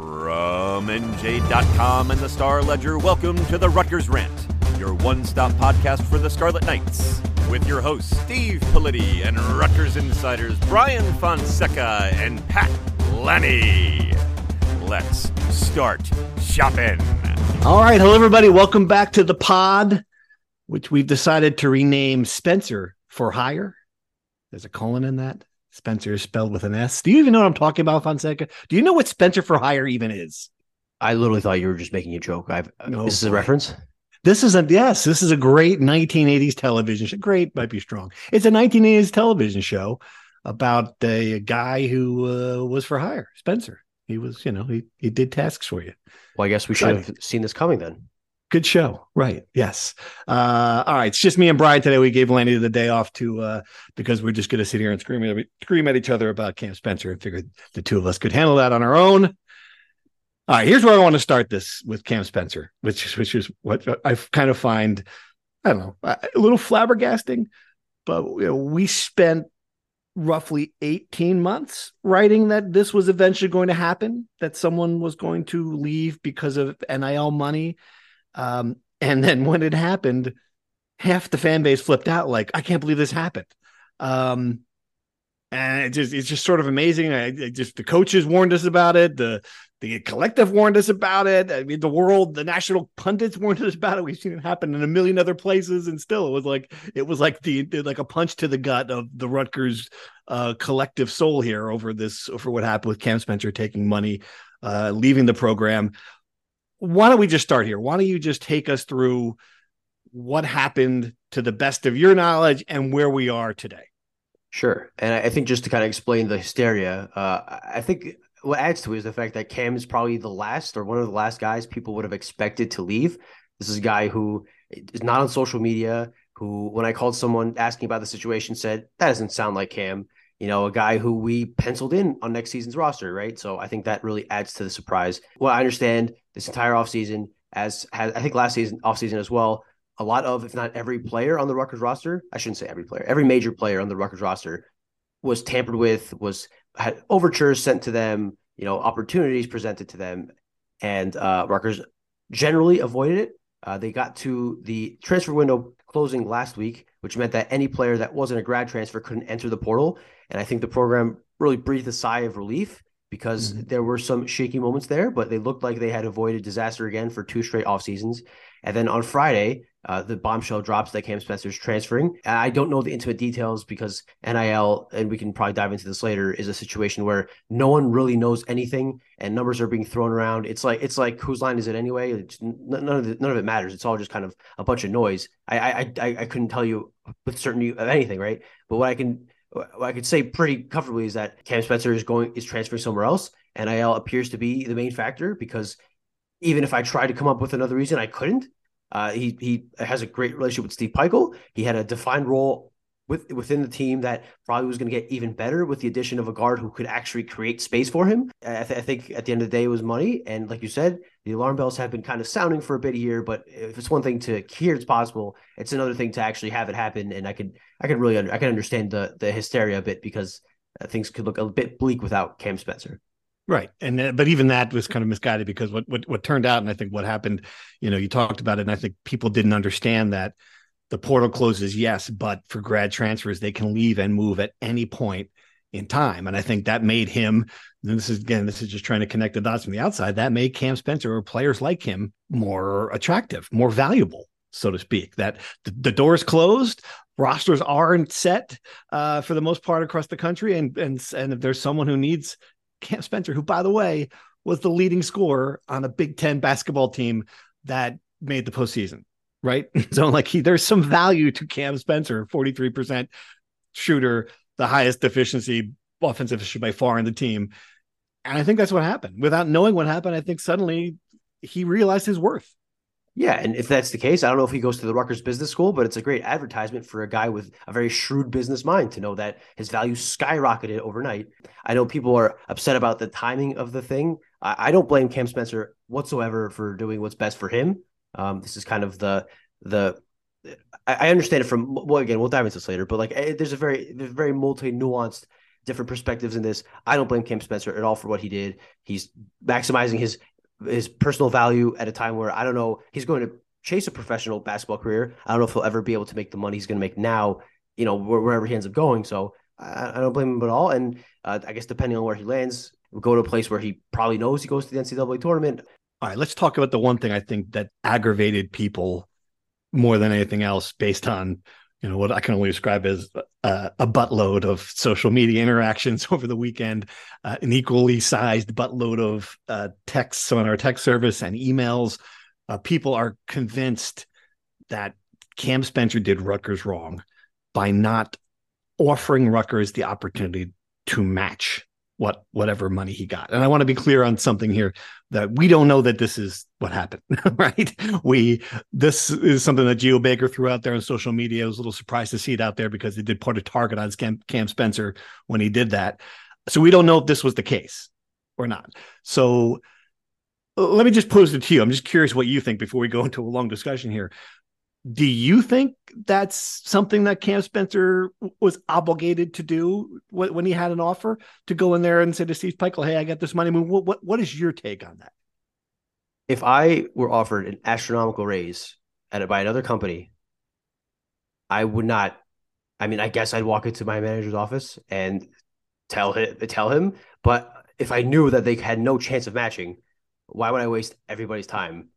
From NJ.com and the Star Ledger, welcome to the Rutgers Rant, your one stop podcast for the Scarlet Knights. With your hosts, Steve Politi and Rutgers insiders Brian Fonseca and Pat Lanni. Let's start shopping. All right. Hello, everybody. Welcome back to the pod, which we've decided to rename Spencer for Hire. There's a colon in that. Spencer is spelled with an S. Do you even know what I'm talking about, Fonseca? Do you know what Spencer for Hire even is? I literally thought you were just making a joke. I've No, this is a reference. This is a yes. This is a great 1980s television show. Great might be strong. It's a 1980s television show about a, guy who uh, was for hire, Spencer. He was, you know, he he did tasks for you. Well, I guess we should have seen this coming then. Good show, right? Yes. Uh, all right, it's just me and Brian today. We gave Lanni the day off to uh, because we're just going to sit here and scream at scream at each other about Cam Spencer, and figured the two of us could handle that on our own. All right, here's where I want to start this with Cam Spencer, which which is what I kind of find, I don't know, a little flabbergasting, but you know, we spent roughly 18 months writing that this was eventually going to happen, that someone was going to leave because of NIL money. Um, and then when it happened, half the fan base flipped out, like, I can't believe this happened. Um, and it just it's just sort of amazing. I, I just the coaches warned us about it. The the collective warned us about it. I mean, the world, the national pundits warned us about it. We've seen it happen in a million other places, and still, it was like it was like the like a punch to the gut of the Rutgers uh, collective soul here over this over what happened with Cam Spencer taking money, uh, leaving the program. Why don't we just start here? Why don't you just take us through what happened to the best of your knowledge and where we are today? Sure. And I think just to kind of explain the hysteria, uh, I think what adds to it is the fact that Cam is probably the last or one of the last guys people would have expected to leave. This is a guy who is not on social media, who, when I called someone asking about the situation, said, that doesn't sound like Cam. You know, a guy who we penciled in on next season's roster, right? So I think that really adds to the surprise. Well, I understand this entire offseason, as has, I think last season, offseason as well, a lot of, if not every player on the Rutgers roster, I shouldn't say every player, every major player on the Rutgers roster was tampered with, was had overtures sent to them, you know, opportunities presented to them, and uh, Rutgers generally avoided it. Uh, they got to the transfer window closing last week, which meant that any player that wasn't a grad transfer couldn't enter the portal. And I think the program really breathed a sigh of relief because Mhm. there were some shaky moments there, but they looked like they had avoided disaster again for two straight off seasons. And then on Friday, uh, the bombshell drops that Cam Spencer's transferring. I don't know the intimate details because NIL, and we can probably dive into this later, is a situation where no one really knows anything and numbers are being thrown around. It's like it's like whose line is it anyway? It's, n- none of it, none of it matters. It's all just kind of a bunch of noise. I I I, I couldn't tell you with certainty of anything, right? But what I can I could say pretty comfortably is that Cam Spencer is going is transferring somewhere else. NIL appears to be the main factor because even if I tried to come up with another reason, I couldn't. Uh, he he has a great relationship with Steve Pikiell. He had a defined role with within the team that probably was going to get even better with the addition of a guard who could actually create space for him. I, th- I think at the end of the day, it was money, and like you said, the alarm bells have been kind of sounding for a bit here. But if it's one thing to hear it's possible, it's another thing to actually have it happen. And I could I could really under, I can understand the the hysteria a bit because uh, things could look a bit bleak without Cam Spencer. Right. And uh, but even that was kind of misguided because what, what what turned out and I think what happened, you know, you talked about it and I think people didn't understand that the portal closes yes, but for grad transfers they can leave and move at any point in time. And I think that made him, this is again, this is just trying to connect the dots from the outside, that made Cam Spencer or players like him more attractive, more valuable, so to speak. That the, the doors closed, rosters aren't set uh, for the most part across the country. And and and if there's someone who needs Cam Spencer, who by the way was the leading scorer on a Big Ten basketball team that made the postseason, right? so like he there's some value to Cam Spencer, 43% shooter, the highest efficiency offensive efficiency by far in the team. And I think that's what happened. Without knowing what happened, I think suddenly he realized his worth. Yeah, and if that's the case, I don't know if he goes to the Rutgers Business School, but it's a great advertisement for a guy with a very shrewd business mind to know that his value skyrocketed overnight. I know people are upset about the timing of the thing. I don't blame Cam Spencer whatsoever for doing what's best for him. Um, this is kind of the the I, understand it from well again we'll dive into this later, but like eh, there's a very there's very multi nuanced different perspectives in this. I don't blame Cam Spencer at all for what he did. He's maximizing his his personal value at a time where I don't know he's going to chase a professional basketball career. I don't know if he'll ever be able to make the money he's going to make now. You know wherever he ends up going. So I, I don't blame him at all. And uh, I guess depending on where he lands, we'll go to a place where he probably knows he goes to the NCAA tournament. All right, let's talk about the one thing I think that aggravated people more than anything else, based on you know what I can only describe as uh, a buttload of social media interactions over the weekend, uh, an equally sized buttload of uh, texts on our text service and emails. Uh, people are convinced that Cam Spencer did Rutgers wrong by not offering Rutgers the opportunity to match what whatever money he got. And I want to be clear on something here that we don't know that this is what happened, right? We this is something that Geo Baker threw out there on social media. I was a little surprised to see it out there because they did put a target on Cam, Cam Spencer when he did that. So we don't know if this was the case or not. So uh, let me just pose it to you. I'm just curious what you think before we go into a long discussion here do you think that's something that Cam Spencer was obligated to do when he had an offer to go in there and say to Steve Pikiell, "Hey, I got this money." I mean, what, what what is your take on that? If I were offered an astronomical raise at by another company, I would not. I mean, I guess I'd walk into my manager's office and tell him tell him. But if I knew that they had no chance of matching, why would I waste everybody's time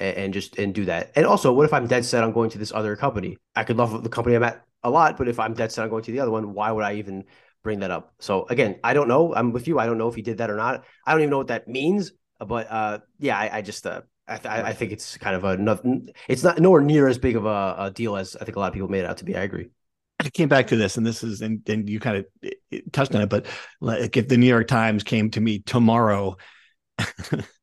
and, and just and do that. And also, what if I'm dead set on going to this other company? I could love the company I'm at a lot, but if I'm dead set on going to the other one, why would I even bring that up? So again, I don't know. I'm with you. I don't know if he did that or not. I don't even know what that means. But uh, yeah, I, I just uh, I, th- I, think it's kind of a. It's not nowhere near as big of a, a, deal as I think a lot of people made it out to be. I agree. I came back to this, and this is and, and you kind of touched on it, but like if the New York Times came to me tomorrow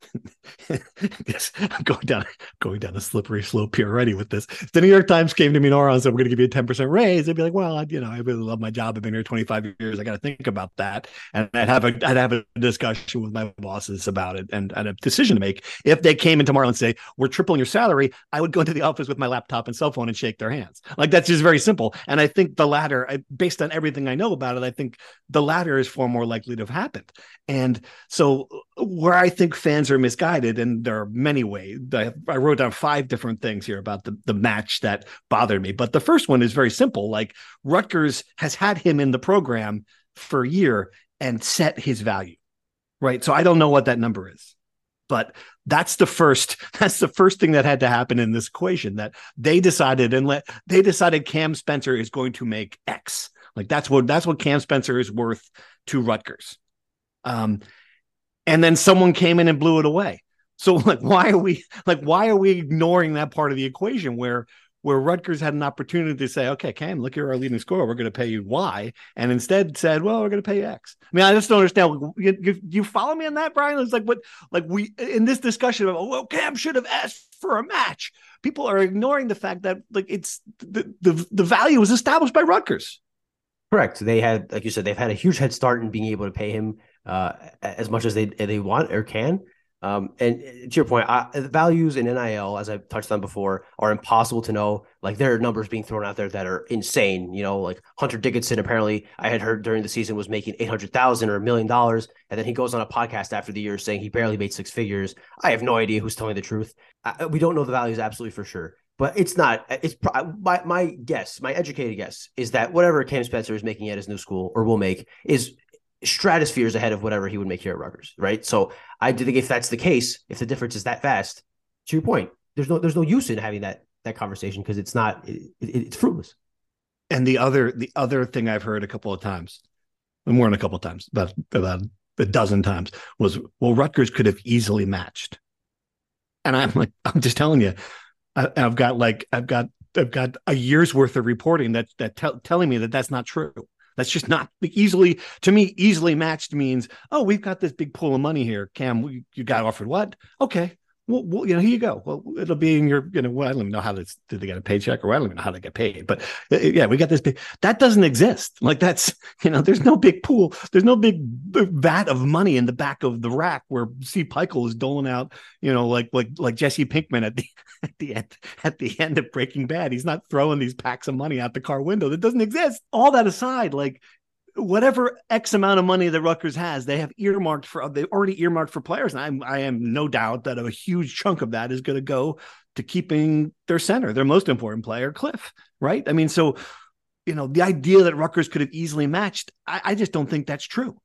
I'm going down going down a slippery slope here already with this. If the New York Times came to me tomorrow and said we're going to give you a 10% raise, they'd be like, well, I, you know, I really love my job. I've been here 25 years. I got to think about that. And I'd have a I'd have a discussion with my bosses about it and, and a decision to make. If they came in tomorrow and say, we're tripling your salary, I would go into the office with my laptop and cell phone and shake their hands. Like that's just very simple. And I think the latter, based on everything I know about it, I think the latter is far more likely to have happened. And so where I think fans are misguided, and there are many ways. I, I, wrote down five different things here about the, the match that bothered me. But the first one is very simple. Like Rutgers has had him in the program for a year and set his value. Right. So I don't know what that number is. But that's the first that's the first thing that had to happen in this equation that they decided and let they decided Cam Spencer is going to make X. Like that's what that's what Cam Spencer is worth to Rutgers. Um, and then someone came in and blew it away. So like why are we like why are we ignoring that part of the equation where where Rutgers had an opportunity to say, okay, Cam, look, you're our leading scorer. We're going to pay you Y, and instead said, well, we're going to pay you X. I mean, I just don't understand. You, you, you follow me on that, Brian? It's like what, like we in this discussion about, well, oh, Cam should have asked for a match. People are ignoring the fact that like it's the the, the value was established by Rutgers. Correct. They had, like you said, they've had a huge head start in being able to pay him uh, as much as they they want or can. Um, and to your point, I, the values in NIL, as I've touched on before, are impossible to know. Like there are numbers being thrown out there that are insane. You know, like Hunter Dickinson apparently I had heard during the season was making eight hundred thousand or a million dollars, and then he goes on a podcast after the year saying he barely made six figures. I have no idea who's telling the truth. I, we don't know the values absolutely for sure. but it's not. It's my my guess, my educated guess is that whatever Cam Spencer is making at his new school or will make is stratospheres ahead of whatever he would make here at Rutgers, right? So I do think if that's the case, if the difference is that vast, to your point, there's no there's no use in having that that conversation because it's not it, it, it's fruitless. And the other the other thing I've heard a couple of times, more than a couple of times, about about a dozen times, was well Rutgers could have easily matched, and I'm like I'm just telling you, I, have got like I've got I've got a year's worth of reporting that that telling me that that's not true. That's just not easily to me. Easily matched means oh we've got this big pool of money here. Cam, you got offered what? Okay, well, well, you know, here you go. Well, it'll be in your, you know, well, I don't even know how this, did they get a paycheck or I don't even know how they get paid, but uh, yeah, we got this big, that doesn't exist. Like that's, you know, there's no big pool. There's no big vat of money in the back of the rack where Steve Pikiell is doling out, you know, like, like, like Jesse Pinkman at the, at the end, at the end of Breaking Bad. He's not throwing these packs of money out the car window. That doesn't exist. All that aside, like whatever X amount of money that Rutgers has, they have earmarked for they already earmarked for players. And I'm I am no doubt that a huge chunk of that is going to go to keeping their center, their most important player, Cliff. Right. I mean, so you know, the idea that Rutgers could have easily matched, I, I just don't think that's true.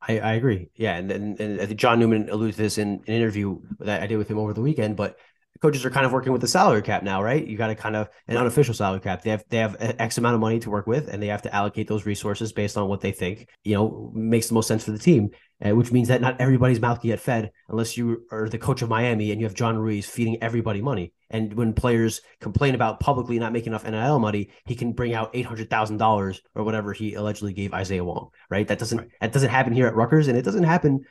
I, I agree. Yeah, and, and, and John Newman alluded to this in an interview that I did with him over the weekend. But coaches are kind of working with the salary cap now, right? You got to kind of an unofficial salary cap. They have they have X amount of money to work with, and they have to allocate those resources based on what they think you know makes the most sense for the team. Uh, which means that not everybody's mouth can get fed unless you are the coach of Miami and you have John Ruiz feeding everybody money. And when players complain about publicly not making enough NIL money, he can bring out eight hundred thousand dollars or whatever he allegedly gave Isaiah Wong. Right? That doesn't right. that doesn't happen here at Rutgers, and it doesn't happen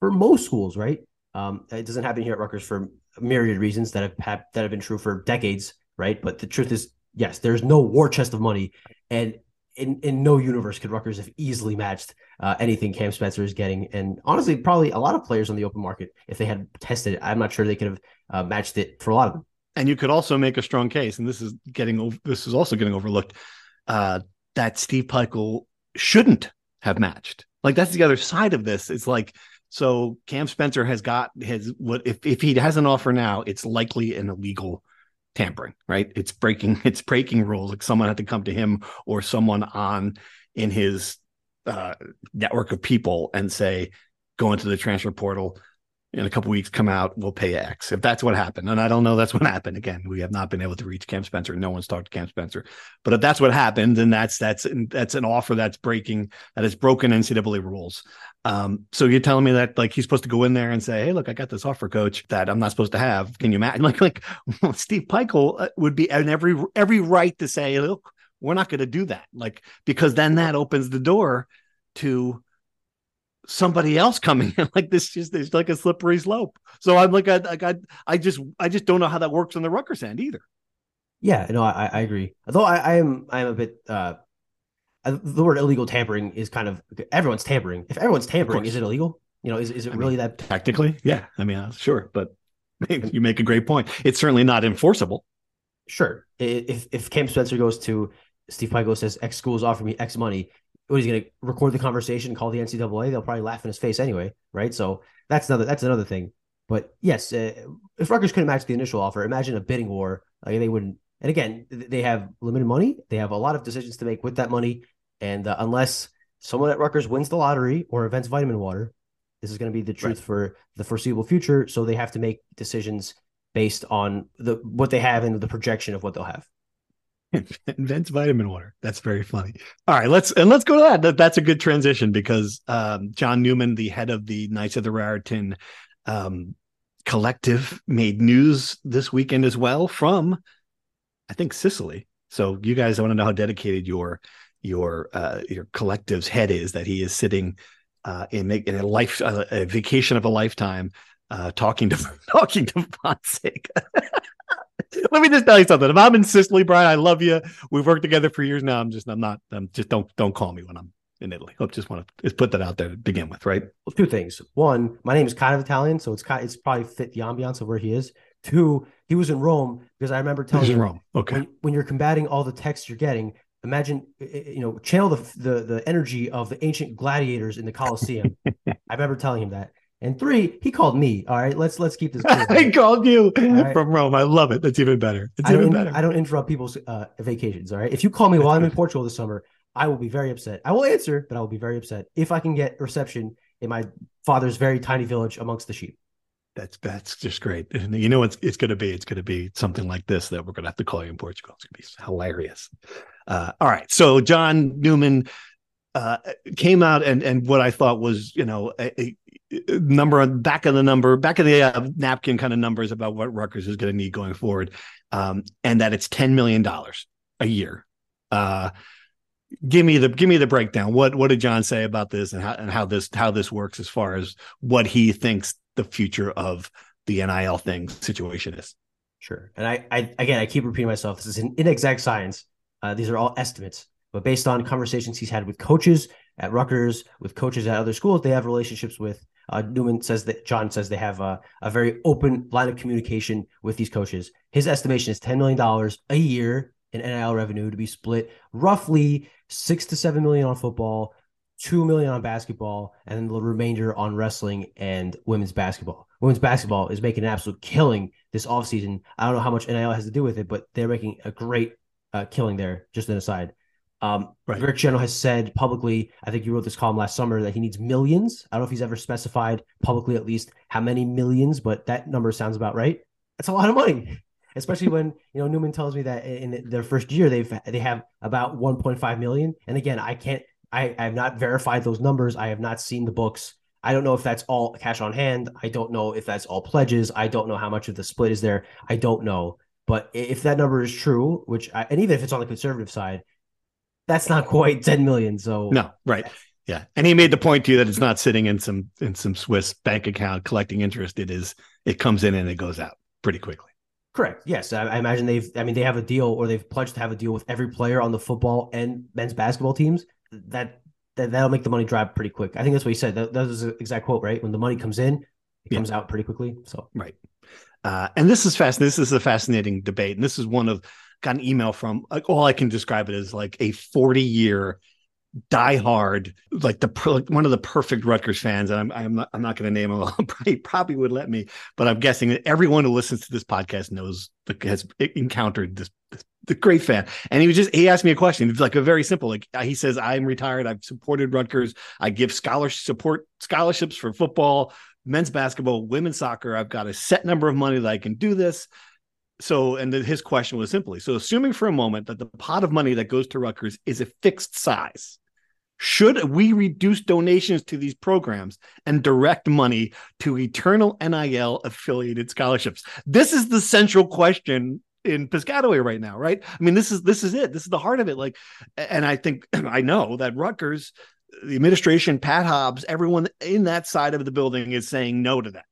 for most schools. Right? Um, it doesn't happen here at Rutgers for myriad reasons that have, that have been true for decades, right? But the truth is, yes, there's no war chest of money, and in in no universe could Rutgers have easily matched uh, anything Cam Spencer is getting. And honestly, probably a lot of players on the open market, if they had tested it, I'm not sure they could have uh, matched it for a lot of them. And you could also make a strong case, and this is getting this is also getting overlooked, uh, that Steve Pikiell shouldn't have matched. Like that's the other side of this. It's like so Cam Spencer has got his what if, if he has an offer now, it's likely an illegal tampering, right? It's breaking it's breaking rules. Like someone had to come to him or someone on in his uh, network of people and say, go into the transfer portal, in a couple weeks come out we'll pay x. If that's what happened and i don't know that's what happened again we have not been able to reach cam spencer no one's talked to cam spencer. But if that's what happened then that's that's that's an offer that's breaking that is broken ncaa rules. Um, so you're telling me that like he's supposed to go in there and say hey look i got this offer coach that i'm not supposed to have. Can you imagine like like steve Pikiell uh, would be in every every right to say look we're not going to do that. Like because then that opens the door to somebody else coming in. Like this just there's like a slippery slope. So i'm like I, I i just i just don't know how that works on the Rutgers end either. Yeah no i i agree. Although i i am i am a bit uh the word illegal tampering is kind of everyone's tampering. If everyone's tampering is it illegal? You know is, is it I really mean, that technically yeah. I mean uh, sure but you make a great point. It's certainly not enforceable. Sure. If if cam spencer goes to steve Pikiell says x schools offer me x money what he's going to record the conversation, call the NCAA. They'll probably laugh in his face anyway, right? So that's another that's another thing. But yes, uh, if Rutgers couldn't match the initial offer, imagine a bidding war. Like they wouldn't. And again, they have limited money. They have a lot of decisions to make with that money. And uh, unless someone at Rutgers wins the lottery or invents vitamin water, this is going to be the truth right. for the foreseeable future. So they have to make decisions based on the what they have and the projection of what they'll have. invents vitamin water. That's very funny. All right, let's and let's go to that. that that's a good transition because um, John Newman, the head of the Knights of the Raritan um, collective, made news this weekend as well from, I think Sicily. So you guys, I want to know how dedicated your your uh, your collective's head is that he is sitting uh, in, in a life uh, a vacation of a lifetime uh, talking to talking to Fonseca. Let me just tell you something. If I'm in Sicily, Brian, I love you. We've worked together for years now. I'm just, I'm not, I'm just don't, don't call me when I'm in Italy. I just want to just put that out there to begin with, right? Well, two things. One, my name is kind of Italian, so it's kind, of, it's probably fit the ambiance of where he is. Two, he was in Rome because I remember telling him Rome. Okay. When, when, you're combating all the texts you're getting, imagine you know channel the the the energy of the ancient gladiators in the Colosseum. I remember telling him that, And three, he called me. All right, let's let's keep this. I called you right. from Rome. I love it. That's even better. It's even better. I don't interrupt people's uh, vacations. All right. If you call me while. I'm in Portugal this summer, I will be very upset. I will answer, but I will be very upset if I can get reception in my father's very tiny village amongst the sheep. That's that's just great. And you know it's it's going to be it's going to be something like this that we're going to have to call you in Portugal. It's going to be hilarious. Uh, all right, so John Newman uh, came out and and what I thought was you know a, a number on back of the number back of the uh, napkin kind of numbers about what Rutgers is going to need going forward, um, and that it's ten million dollars a year. Uh, give me the give me the breakdown. What what did John say about this and how and how this how this works as far as what he thinks the future of the NIL thing situation is? Sure. And I, I again I keep repeating myself. This is an inexact science. Uh, these are all estimates, but based on conversations he's had with coaches at Rutgers, with coaches at other schools, they have relationships with. Uh, Newman says that John says they have a, a very open line of communication with these coaches. His estimation is $10 million a year in NIL revenue to be split roughly six to seven million on football, two million on basketball, and then the remainder on wrestling and women's basketball. Women's basketball is making an absolute killing this offseason. I don't know how much NIL has to do with it, but they're making a great uh, killing there. Just an aside. Um, right. Greg Schiano has said publicly, I think you wrote this column last summer, that he needs millions. I don't know if he's ever specified publicly at least how many millions, but that number sounds about right. That's a lot of money especially when you know Newman tells me that in their first year they've they have about 1.5 million. And again, I can't, I, I have not verified those numbers. I have not seen the books. I don't know if that's all cash on hand. I don't know if that's all pledges. I don't know how much of the split is there. I don't know. But if that number is true, which I, and even if it's on the conservative side, that's not quite 10 million. So no, right. Yeah. And he made the point to you that it's not sitting in some in some Swiss bank account collecting interest. It is it comes in and it goes out pretty quickly. Correct. Yes, I, I, imagine they've. I mean, they have a deal, or they've pledged to have a deal with every player on the football and men's basketball teams. That that that'll make the money drop pretty quick. I think that's what he said. That, that was the exact quote, right? When the money comes in, it yeah. comes out pretty quickly. So right. Uh, and this is fast. This is a fascinating debate, and this is one of got an email from. Like, all I can describe it as like a forty year die hard, like the like one of the perfect Rutgers fans, and I'm I'm not I'm not going to name him. He probably would let me, but I'm guessing that everyone who listens to this podcast knows has encountered this, this the great fan. And he was just he asked me a question. It's like a very simple. Like uh, he says, I'm retired. I've supported Rutgers. I give scholarship support scholarships for football, men's basketball, women's soccer. I've got a set number of money that I can do this. So, and his question was simply so, assuming for a moment that the pot of money that goes to Rutgers is a fixed size, should we reduce donations to these programs and direct money to eternal NIL affiliated scholarships? This is the central question in Piscataway right now, right? I mean, this is this is it. This is the heart of it. Like, and I think I know that Rutgers, the administration, Pat Hobbs, everyone in that side of the building is saying no to that,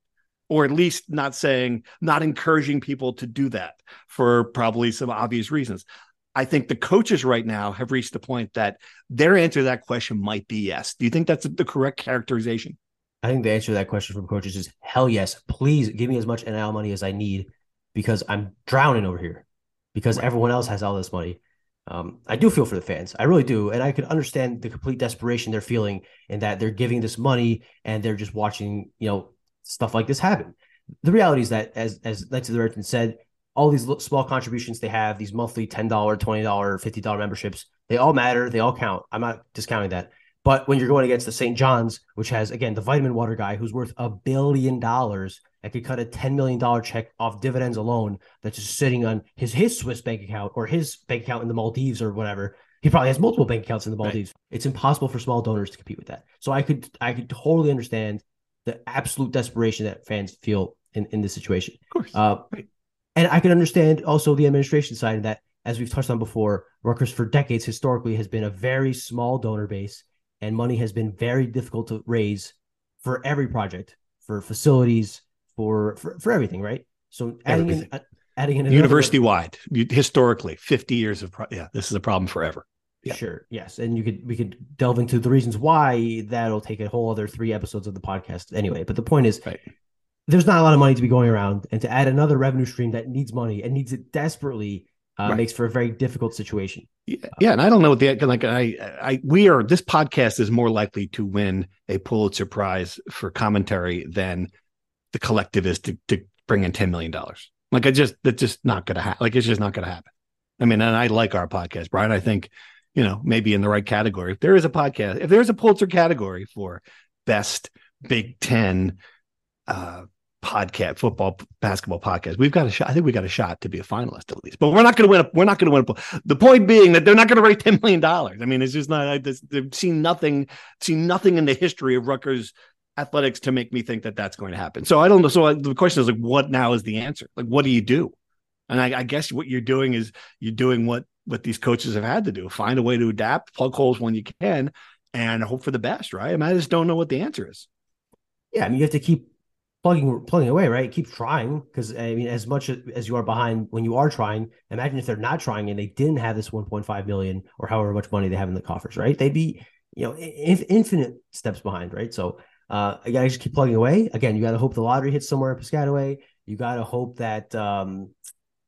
or at least not saying, not encouraging people to do that for probably some obvious reasons. I think the coaches right now have reached the point that their answer to that question might be yes. Do you think that's the correct characterization? I think the answer to that question from coaches is hell yes. Please give me as much NIL money as I need because I'm drowning over here because right. everyone else has all this money. Um, I do feel for the fans. I really do. And I could understand the complete desperation they're feeling in that they're giving this money and they're just watching, you know, stuff like this happen. The reality is that, as as the Earth said, all these small contributions they have, these monthly $10, $20, $50 memberships, they all matter. They all count. I'm not discounting that. But when you're going against the St. John's, which has, again, the vitamin water guy who's worth a billion dollars and could cut a $10 million check off dividends alone that's just sitting on his, his Swiss bank account or his bank account in the Maldives or whatever. He probably has multiple bank accounts in the Maldives. Right. It's impossible for small donors to compete with that. So I could I could totally understand the absolute desperation that fans feel in, in this situation. Of course. Uh. And I can understand also the administration side that, as we've touched on before, Rutgers for decades historically has been a very small donor base, and money has been very difficult to raise for every project, for facilities, for for, for everything, right? So adding everything. in, uh, adding in university wide, historically, fifty years of pro- yeah, this is a problem forever. Yeah. Sure. Yes, and you could we could delve into the reasons why. That'll take a whole other three episodes of the podcast anyway. But the point is, right there's not a lot of money to be going around, and to add another revenue stream that needs money and needs it desperately uh, right. makes for a very difficult situation. Yeah, yeah, and I don't know what the like. I, I, we are. This podcast is more likely to win a Pulitzer Prize for commentary than the collective is to to bring in ten million dollars. Like I just, that's just not going to happen. Like it's just not going to happen. I mean, and I like our podcast, Brian. I think, you know, maybe in the right category. If there is a podcast, if there's a Pulitzer category for best Big Ten uh, podcast, football, basketball podcast. We've got a shot. I think we got a shot to be a finalist at least, but we're not going to win. A, we're not going to win. A, the point being that they're not going to raise ten million dollars. I mean, it's just not. I just, they've seen nothing, seen nothing in the history of Rutgers athletics to make me think that that's going to happen. So I don't know. So I, the question is like, what now is the answer? Like, what do you do? And I, I guess what you're doing is you're doing what what these coaches have had to do: find a way to adapt, plug holes when you can, and hope for the best. Right? I, mean, I just don't know what the answer is. Yeah, mean, you have to keep plugging plugging away, right? Keep trying because I mean, as much as you are behind when you are trying, imagine if they're not trying and they didn't have this 1.5 million or however much money they have in the coffers, right? They'd be you know infinite steps behind, right? So uh, I gotta just keep plugging away. Again, you gotta hope the lottery hits somewhere in Piscataway. You gotta hope that um,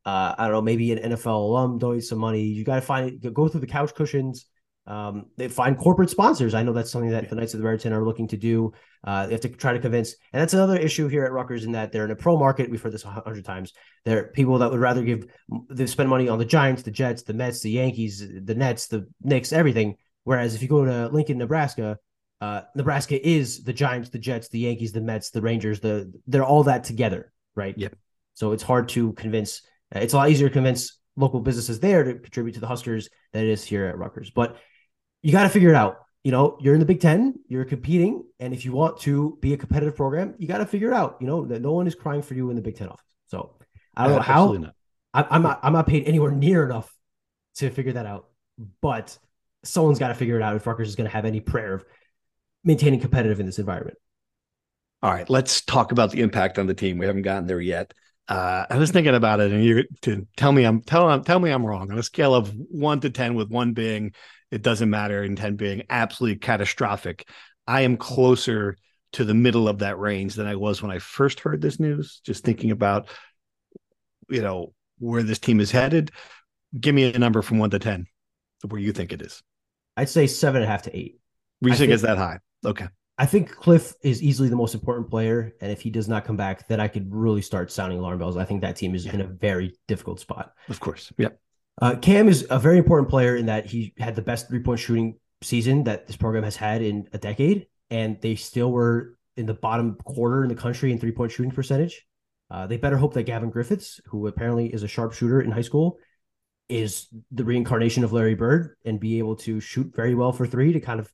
uh, I don't know, maybe an NFL alum donates some money. You gotta find go through the couch cushions um, they find corporate sponsors. I know that's something that the Knights of the Raritan are looking to do. Uh, they have to try to convince, and that's another issue here at Rutgers in that they're in a pro market. We've heard this a hundred times. There are people that would rather give they spend money on the Giants, the Jets, the Mets, the Yankees, the Nets, the Knicks, everything. Whereas if you go to Lincoln, Nebraska, uh, Nebraska is the Giants, the Jets, the Yankees, the Mets, the Rangers. The they're all that together, right? Yep. So it's hard to convince. It's a lot easier to convince local businesses there to contribute to the Huskers than it is here at Rutgers. But you got to figure it out. You know, you're in the Big Ten, you're competing, and if you want to be a competitive program, you got to figure it out. You know that no one is crying for you in the Big Ten office. So I don't know how. Not. I, am not. I'm not paid anywhere near enough to figure that out. But someone's got to figure it out if Rutgers is going to have any prayer of maintaining competitive in this environment. All right, let's talk about the impact on the team. We haven't gotten there yet. Uh, I was thinking about it, and you to tell me I'm tell tell me I'm wrong on a scale of one to ten, with one being it doesn't matter and 10 being absolutely catastrophic. I am closer to the middle of that range than I was when I first heard this news, just thinking about, you know, where this team is headed. Give me a number from one to 10 where you think it is. I'd say seven and a half to eight. We think, think it's that high. Okay. I think Cliff is easily the most important player. And if he does not come back, then I could really start sounding alarm bells. I think that team is yeah. in a very difficult spot. Of course. Yep. Uh, Cam is a very important player in that he had the best three point shooting season that this program has had in a decade, and they still were in the bottom quarter in the country in three point shooting percentage. Uh, they better hope that Gavin Griffiths, who apparently is a sharpshooter in high school, is the reincarnation of Larry Bird and be able to shoot very well for three to kind of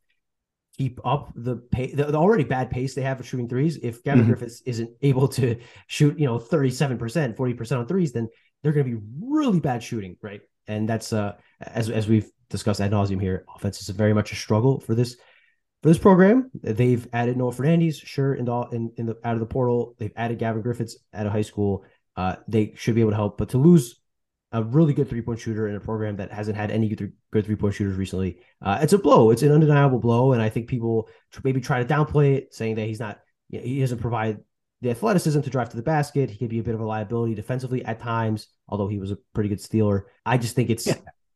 keep up the pace, the, the, already bad pace they have of shooting threes. If Gavin mm-hmm. Griffiths isn't able to shoot, you know, 37%, 40% on threes, then they're going to be really bad shooting, right? and that's uh as as we've discussed ad nauseum here, offense is very much a struggle for this for this program. They've added Noah Fernandes, sure, in the in, in the out of the portal. They've added Gavin Griffiths out of high school. Uh, they should be able to help, but to lose a really good three point shooter in a program that hasn't had any good, good three point shooters recently, uh, it's a blow. It's an undeniable blow, and I think people maybe try to downplay it, saying that he's not, you know, he doesn't provide the athleticism to drive to the basket. He could be a bit of a liability defensively at times, although he was a pretty good stealer. I just think it's, yeah.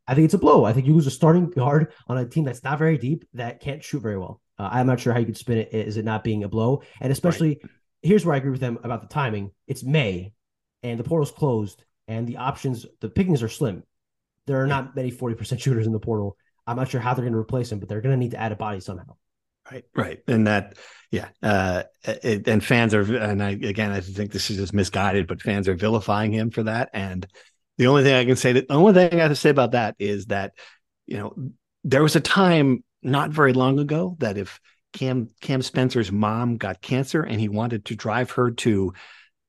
I think it's a blow. I think you lose a starting guard on a team that's not very deep that can't shoot very well. Uh, I'm not sure how you could spin it. Is it not being a blow? And especially, right. here's where I agree with them about the timing. It's May, and the portal's closed, and the options, the pickings are slim. There are not many 40% shooters in the portal. I'm not sure how they're going to replace him, but they're going to need to add a body somehow. Right, right, and that, yeah, uh, it, and fans are, and I again, I think this is just misguided, but fans are vilifying him for that. And the only thing I can say that the only thing I have to say about that is that, you know, there was a time not very long ago that if Cam Cam Spencer's mom got cancer and he wanted to drive her to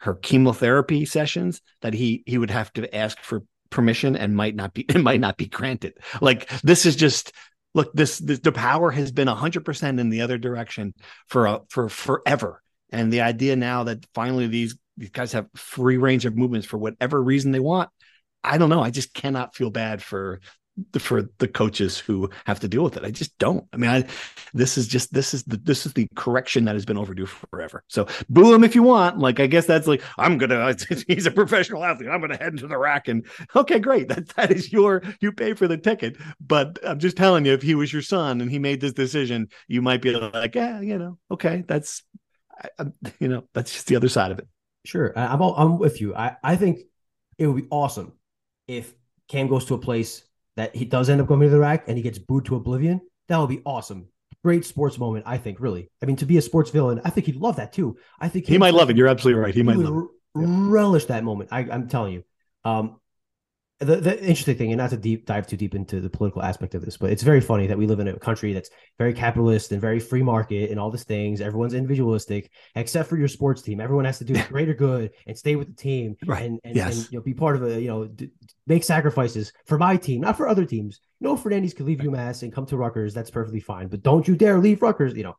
her chemotherapy sessions, that he he would have to ask for permission and might not be it might not be granted. Like this is just look, this, this the power has been hundred percent in the other direction for uh, for forever, and the idea now that finally these these guys have free range of movements for whatever reason they want. I don't know. I just cannot feel bad for for the coaches who have to deal with it. I just don't. I mean, I, this is just this is the this is the correction that has been overdue forever. So boo him if you want. Like I guess that's like I'm gonna. He's a professional athlete. I'm gonna head into the RAC and okay, great. That that is your you pay for the ticket. But I'm just telling you, if he was your son and he made this decision, you might be like, yeah, you know, okay, that's I, you know that's just the other side of it. Sure, I'm I'm with you. I I think it would be awesome if Cam goes to a place that he does end up going to the RAC and he gets booed to oblivion, that would be awesome. Great sports moment, I think. Really, I mean, to be a sports villain, I think he'd love that too. I think he might love it. You're absolutely right. He, he might love it. relish that moment. I, am telling you. Um, the, the interesting thing, and not to deep dive too deep into the political aspect of this, but it's very funny that we live in a country that's very capitalist and very free market and all these things. Everyone's individualistic, except for your sports team. Everyone has to do the greater good and stay with the team, right? And and, yes. and you know, be part of a you know d- make sacrifices for my team, not for other teams. You know, Fernandes could leave UMass and come to Rutgers. That's perfectly fine, but don't you dare leave Rutgers. You know,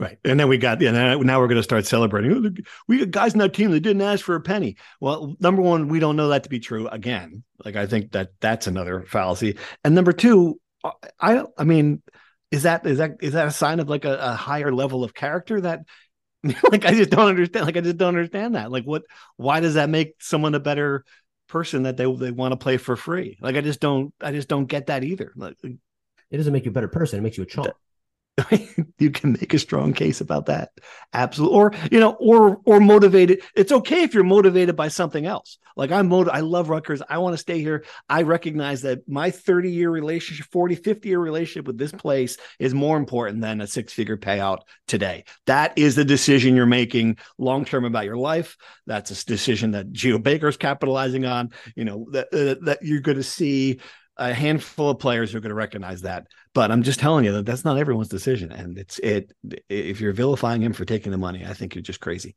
Right. And then we got, yeah, now we're going to start celebrating. We got guys in that team that didn't ask for a penny. Well, number one, we don't know that to be true again. Like, I think that that's another fallacy. And number two, uh, I, I mean, is that, is that, is that a sign of like a, a higher level of character that, like, I just don't understand. Like, I just don't understand that. Like, what, why does that make someone a better person that they, they want to play for free? Like, I just don't, I just don't get that either. Like, it doesn't make you a better person. It makes you a chump. you can make a strong case about that. Absolutely or you know or or motivated. It's okay if you're motivated by something else. Like i'm motivated i love Rutgers. I want to stay here. I recognize that my 30 year relationship 40 50 year relationship with this place is more important than a six figure payout today. That is the decision you're making long term about your life. That's a decision that Geo Baker's capitalizing on. You know that uh, that you're going to see a handful of players who are going to recognize that. But I'm just telling you that that's not everyone's decision, and it's it. If you're vilifying him for taking the money, I think you're just crazy.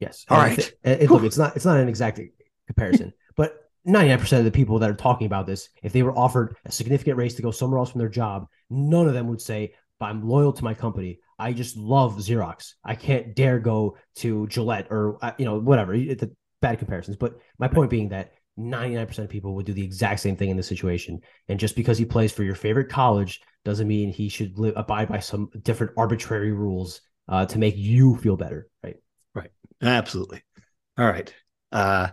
Yes. All right. It, it, look, it's not it's not an exact comparison, but 99% of the people that are talking about this, if they were offered a significant raise to go somewhere else from their job, none of them would say, "I'm loyal to my company. I just love Xerox. I can't dare go to Gillette or uh, you know whatever." the bad comparisons, but my point being that 99% of people would do the exact same thing in this situation. And just because he plays for your favorite college doesn't mean he should live, abide by some different arbitrary rules uh, to make you feel better. Right. Right. Absolutely. All right. Uh,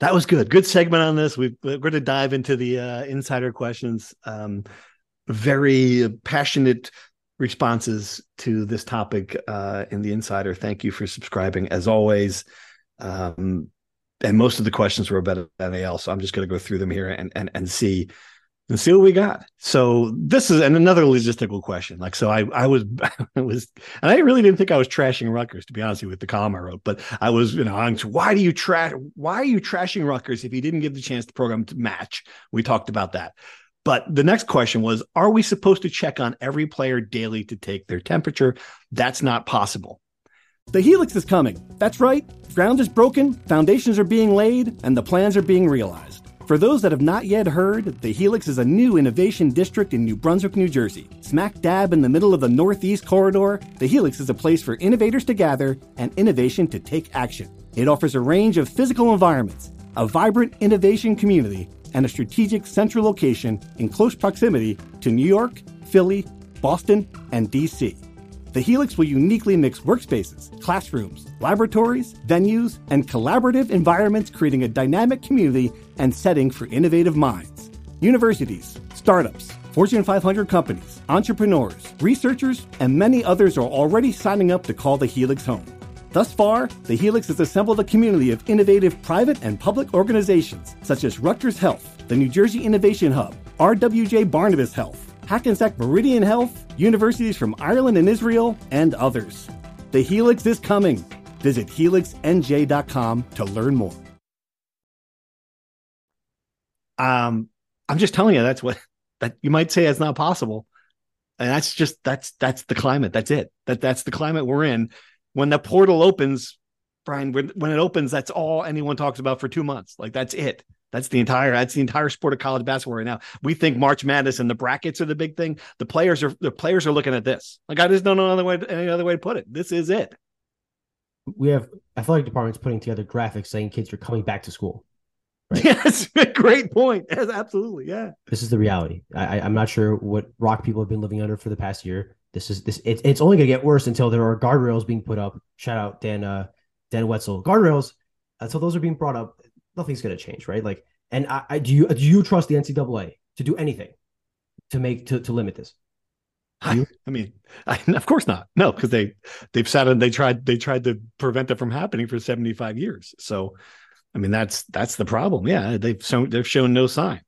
that was good. Good segment on this. we are going to dive into the uh, insider questions. Um, very passionate responses to this topic uh, in the insider. Thank you for subscribing as always. Um, and most of the questions were about NIL. So I'm just going to go through them here and and and see and see what we got. So this is and another logistical question. Like so, I I was I was and I really didn't think I was trashing Rutgers to be honest with you with the column I wrote, but I was you know on why do you trash why are you trashing Rutgers if you didn't give the chance the program to match? We talked about that. But the next question was Are we supposed to check on every player daily to take their temperature? That's not possible. The Helix is coming. That's right. Ground is broken, foundations are being laid, and the plans are being realized. For those that have not yet heard, the Helix is a new innovation district in New Brunswick, New Jersey. Smack dab in the middle of the Northeast Corridor, the Helix is a place for innovators to gather and innovation to take action. It offers a range of physical environments, a vibrant innovation community, and a strategic central location in close proximity to New York, Philly, Boston, and DC. The Helix will uniquely mix workspaces, classrooms, laboratories, venues, and collaborative environments, creating a dynamic community and setting for innovative minds. Universities, startups, Fortune 500 companies, entrepreneurs, researchers, and many others are already signing up to call the Helix home. Thus far, the Helix has assembled a community of innovative private and public organizations such as Rutgers Health, the New Jersey Innovation Hub, RWJ Barnabas Health, Hackensack Meridian Health, universities from Ireland and Israel, and others. The Helix is coming. Visit helixnj.com to learn more. Um, I'm just telling you that's what that you might say it's not possible. And that's just that's that's the climate. That's it. That that's the climate we're in. When the portal opens, Brian, when, when it opens, that's all anyone talks about for two months. Like that's it. That's the entire that's the entire sport of college basketball right now. We think March Madness and the brackets are the big thing. The players are the players are looking at this. Like I just don't know another way any other way to put it. This is it. We have athletic departments putting together graphics saying kids are coming back to school. Right? Yes, great point. Yes, absolutely. Yeah. This is the reality. I, I'm not sure what rock people have been living under for the past year. This is this. It's it's only gonna get worse until there are guardrails being put up. Shout out Dan uh, Dan Wetzel. Guardrails. Until those are being brought up, nothing's gonna change, right? Like, and I, I do you do you trust the NCAA to do anything to make to to limit this? I, I, mean, I, of course not. No, because they they've sat and they tried they tried to prevent it from happening for seventy five years. So, I mean, that's that's the problem. Yeah, they've shown they've shown no sign.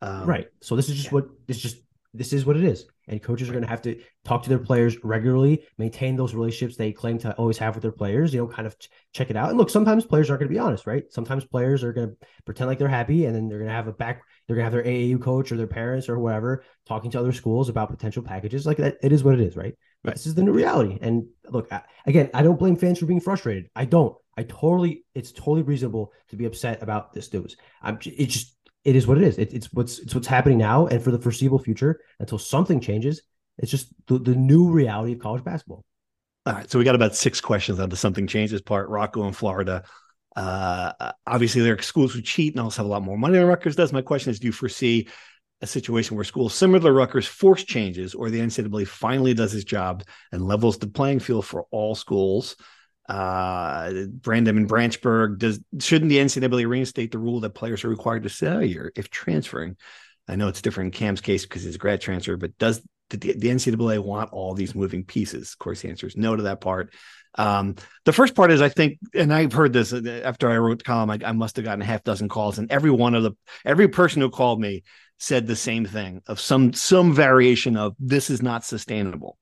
Um, right. So this is just yeah. what this just this is what it is. And coaches are going to have to talk to their players regularly, maintain those relationships they claim to always have with their players, you know, kind of check it out. And look, sometimes players aren't going to be honest, right? Sometimes players are going to pretend like they're happy and then they're going to have a back, they're going to have their AAU coach or their parents or whatever talking to other schools about potential packages. Like that, it is what it is, right? right. This is the new reality. And look, again, I don't blame fans for being frustrated. I don't. I totally, it's totally reasonable to be upset about this news. I'm, it's just, it is what it is. It, it's what's it's what's happening now, and for the foreseeable future, until something changes, it's just the, the new reality of college basketball. All right, so we got about six questions on the something changes part. Rocco in Florida. Uh, obviously, there are schools who cheat and also have a lot more money than Rutgers does. My question is: Do you foresee a situation where schools similar to Rutgers force changes, or the NCAA finally does its job and levels the playing field for all schools? Uh, Brandon and Branchburg. Does shouldn't the NCAA reinstate the rule that players are required to a year if transferring? I know it's different in Cam's case because he's a grad transfer, but does the, the NCAA want all these moving pieces? Of course, the answer is no to that part. Um, the first part is I think, and I've heard this uh, after I wrote the column. I, I must have gotten a half dozen calls, and every one of the every person who called me said the same thing of some some variation of this is not sustainable.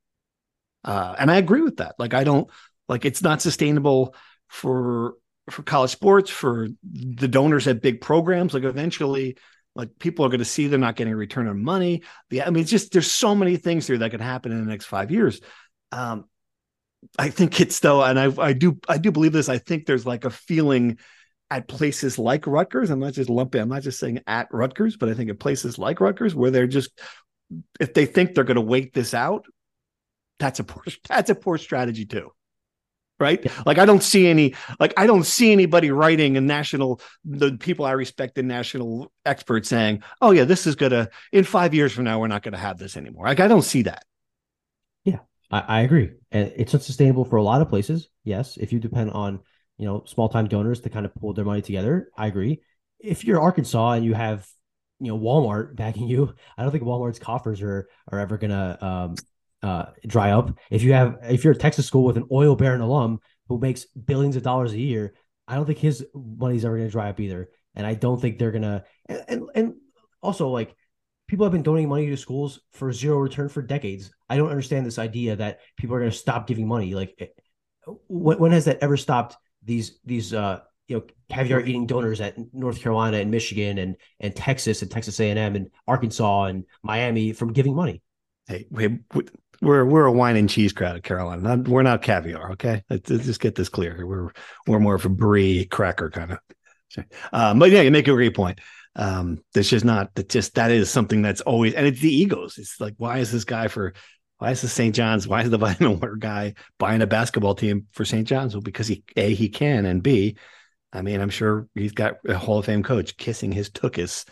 Uh, and I agree with that. Like I don't like it's not sustainable for for college sports, for the donors at big programs. Like eventually, like people are going to see they're not getting a return on money. Yeah, I mean, it's just there's so many things here that could happen in the next five years. Um, I think it's though, and I I do I do believe this. I think there's like a feeling at places like Rutgers. I'm not just lumping. I'm not just saying at Rutgers, but I think at places like Rutgers where they're just if they think they're going to wait this out, that's a poor that's a poor strategy too right? Yeah. like i don't see any like i don't see anybody writing a national the people i respect in national experts saying oh yeah this is gonna in five years from now we're not gonna have this anymore. Like i don't see that. Yeah. I, I agree. It's unsustainable for a lot of places yes if you depend on you know small time donors to kind of pull their money together i agree. If you're arkansas and you have you know walmart backing you i don't think walmart's coffers are are ever gonna um uh, dry up. If you have, if you're a Texas school with an oil baron alum who makes billions of dollars a year, I don't think his money's ever going to dry up either. And I don't think they're gonna. And, and, and also like people have been donating money to schools for zero return for decades. I don't understand this idea that people are going to stop giving money. Like, eh, when, when has that ever stopped these these uh you know caviar eating donors at North Carolina and Michigan and and Texas and Texas A and M and Arkansas and Miami from giving money? Hey, we, we're we're a wine and cheese crowd at Carolina. Not, we're not caviar. Okay, let's, let's, just get this clear. We're we're more of a brie cracker kind of. Um, but yeah, you make a great point. Um, there's just not that just that is something that's always and it's the egos. It's like why is this guy for why is the St. John's why is the vitamin water guy buying a basketball team for St. John's? Well, because he a he can and b, I mean I'm sure he's got a Hall of Fame coach kissing his tuchus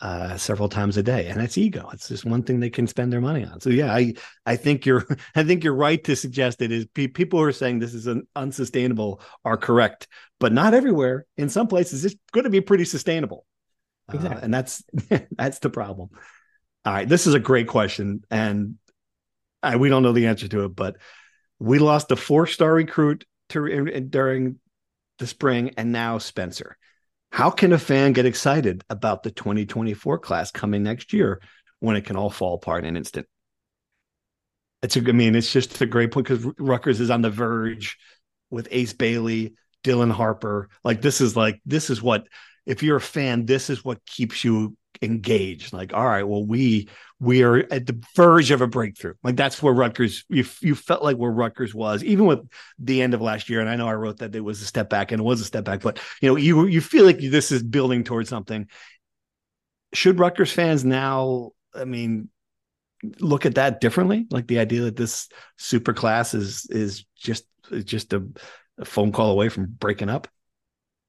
uh, several times a day, and that's ego. It's just one thing they can spend their money on. So yeah, I I think you're I think you're right to suggest it is pe- people who are saying this is an unsustainable are correct, but not everywhere. In some places, it's going to be pretty sustainable. Uh, exactly, uh, and that's that's the problem. All right, this is a great question, and I, we don't know the answer to it, but we lost a four star recruit to during the spring, and now Spencer. How can a fan get excited about the 2024 class coming next year when it can all fall apart in an instant? It's a, I mean, it's just a great point because Rutgers is on the verge with Ace Bailey, Dylan Harper. Like this is like this is what if you're a fan, this is what keeps you engaged. Like, all right, well, we we are at the verge of a breakthrough. Like that's where Rutgers you you felt like where Rutgers was, even with the end of last year. And I know I wrote that it was a step back, and it was a step back, but you know, you you feel like this is building towards something. Should Rutgers fans now, I mean, look at that differently? Like the idea that this super class is is just just a, a phone call away from breaking up.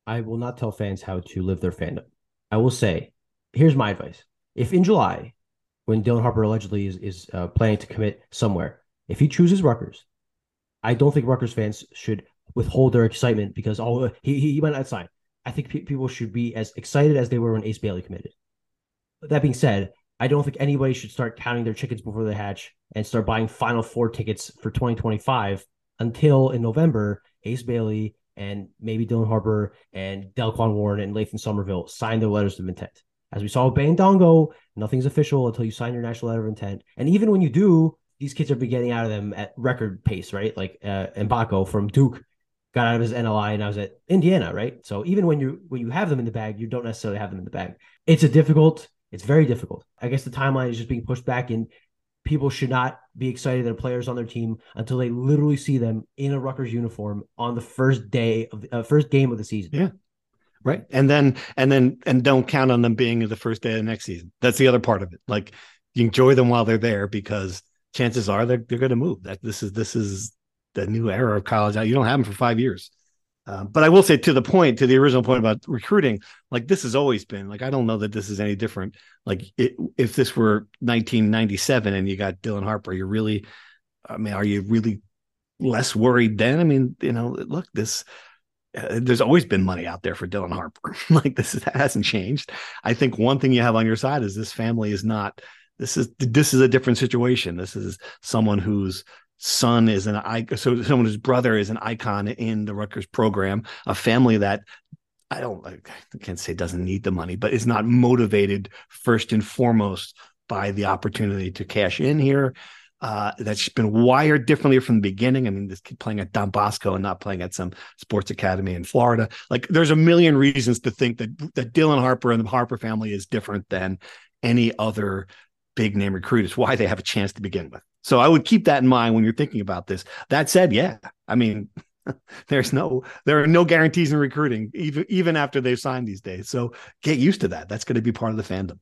I will not tell fans how to live their fandom. I will say, here's my advice: if in July, when Dylan Harper allegedly is is uh, planning to commit somewhere, if he chooses Rutgers, I don't think Rutgers fans should withhold their excitement because oh he he might not sign. I think pe- people should be as excited as they were when Ace Bailey committed. That being said, I don't think anybody should start counting their chickens before they hatch and start buying Final Four tickets for 2025 until in November, Ace Bailey and maybe Dylan Harper and Delquan Warren and Lathan Somerville sign their letters of intent. As we saw with Bandongo, nothing's official until you sign your national letter of intent. And even when you do, these kids are be getting out of them at record pace, right? Like uh, Mgbako from Duke got out of his NLI and I was at Indiana, right? So even when you when you have them in the bag, you don't necessarily have them in the bag. It's a difficult, it's very difficult. I guess the timeline is just being pushed back and people should not be excited that players on their team until they literally see them in a Rutgers uniform on the first day of the uh, first game of the season. Yeah. Right. And then and then and don't count on them being the first day of the next season. That's the other part of it. Like you enjoy them while they're there because chances are they're, they're going to move. That this is this is the new era of college. You don't have them for five years. Uh, but I will say to the point, to the original point about recruiting, like this has always been like I don't know that this is any different. Like it, if this were 1997 and you got Dylan Harper, you're really, I mean, are you really less worried then? I mean, you know, look, this uh, there's always been money out there for Dylan Harper. like this is, hasn't changed. I think one thing you have on your side is this family is not. This is this is a different situation. This is someone whose son is an icon, so someone whose brother is an icon in the Rutgers program, a family that I don't, I can't say doesn't need the money, but is not motivated first and foremost by the opportunity to cash in here. Uh, that's been wired differently from the beginning. I mean, this kid playing at Don Bosco and not playing at some sports academy in Florida. Like, there's a million reasons to think that that Dylan Harper and the Harper family is different than any other big name recruit. It's why they have a chance to begin with. So I would keep that in mind when you're thinking about this. That said, yeah, I mean, there's no there are no guarantees in recruiting even even after they've signed these days. So get used to that. That's going to be part of the fandom.